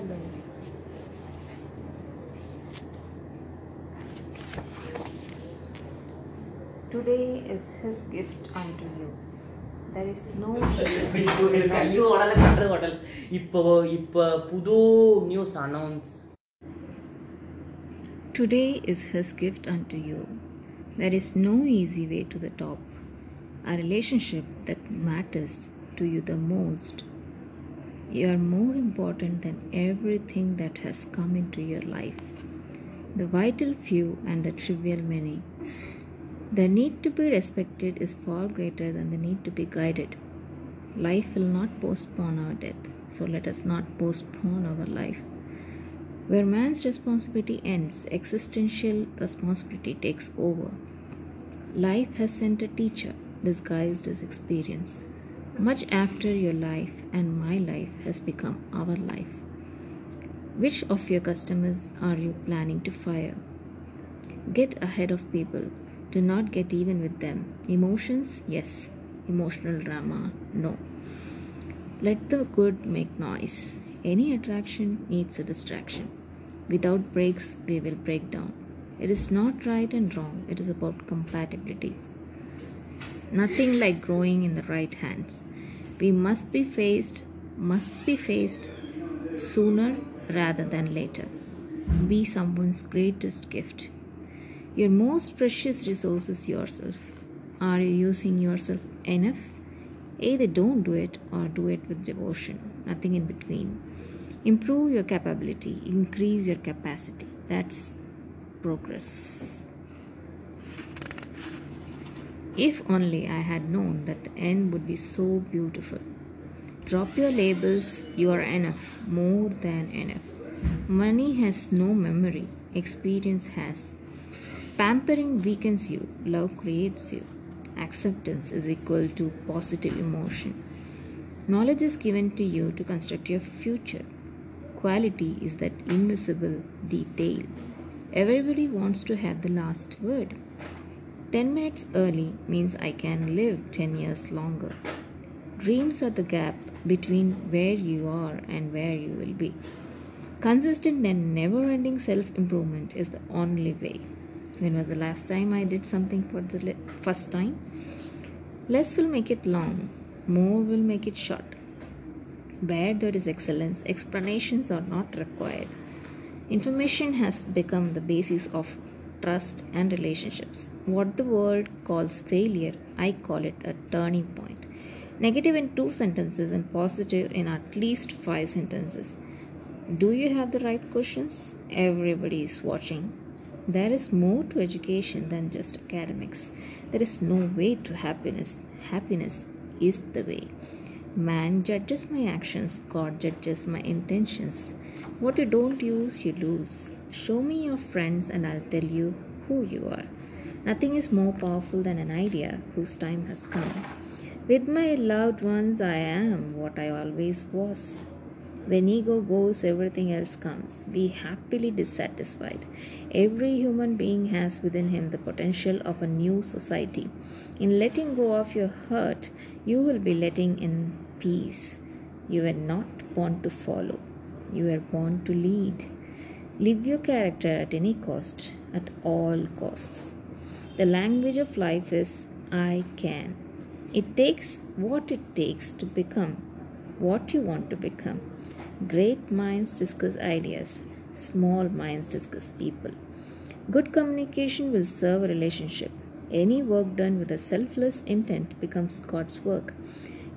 Hello. Today is his gift unto you. There is no ஐயோ உடனே கட்டுற hotel இப்போ இப்போ புது news announce Today is his gift unto you. There is no easy way to the top. A relationship that matters to you the most. you are more important than everything that has come into your life. The vital few and the trivial many. The need to be respected is far greater than the need to be guided. Life will not postpone our death, so let us not postpone our life. Where man's responsibility ends, existential responsibility takes over. Life has sent a teacher disguised as experience. Much after your life and my life has become our life. Which of your customers are you planning to fire? Get ahead of people. Do not get even with them. Emotions? Yes. Emotional drama? No. Let the good make noise. Any attraction needs a distraction. Without breaks, we will break down. It is not right and wrong, it is about compatibility. Nothing like growing in the right hands. We must be faced, must be faced sooner rather than later. Be someone's greatest gift. Your most precious resource is yourself. Are you using yourself enough? Either don't do it or do it with devotion, nothing in between. Improve your capability, increase your capacity. That's progress. If only I had known that the end would be so beautiful. Drop your labels, you are enough, more than enough. Money has no memory, experience has. Pampering weakens you, love creates you. Acceptance is equal to positive emotion. Knowledge is given to you to construct your future. Quality is that invisible detail. Everybody wants to have the last word. 10 minutes early means I can live 10 years longer. Dreams are the gap between where you are and where you will be. Consistent and never ending self improvement is the only way. When was the last time I did something for the le- first time? Less will make it long, more will make it short. Where there is excellence, explanations are not required. Information has become the basis of trust and relationships. What the world calls failure, I call it a turning point. Negative in two sentences and positive in at least five sentences. Do you have the right questions? Everybody is watching. There is more to education than just academics. There is no way to happiness. Happiness is the way. Man judges my actions, God judges my intentions. What you don't use, you lose. Show me your friends, and I'll tell you who you are. Nothing is more powerful than an idea whose time has come. With my loved ones, I am what I always was. When ego goes, everything else comes. Be happily dissatisfied. Every human being has within him the potential of a new society. In letting go of your hurt, you will be letting in peace. You were not born to follow, you were born to lead. Live your character at any cost, at all costs. The language of life is I can. It takes what it takes to become what you want to become. Great minds discuss ideas, small minds discuss people. Good communication will serve a relationship. Any work done with a selfless intent becomes God's work.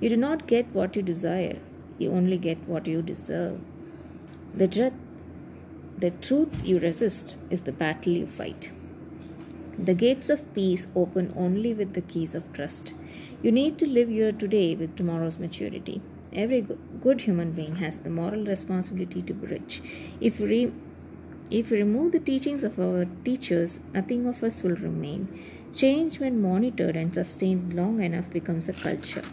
You do not get what you desire, you only get what you deserve. The, dr- the truth you resist is the battle you fight. The gates of peace open only with the keys of trust. You need to live your today with tomorrow's maturity. Every good human being has the moral responsibility to be rich. If we, if we remove the teachings of our teachers, nothing of us will remain. Change, when monitored and sustained long enough, becomes a culture.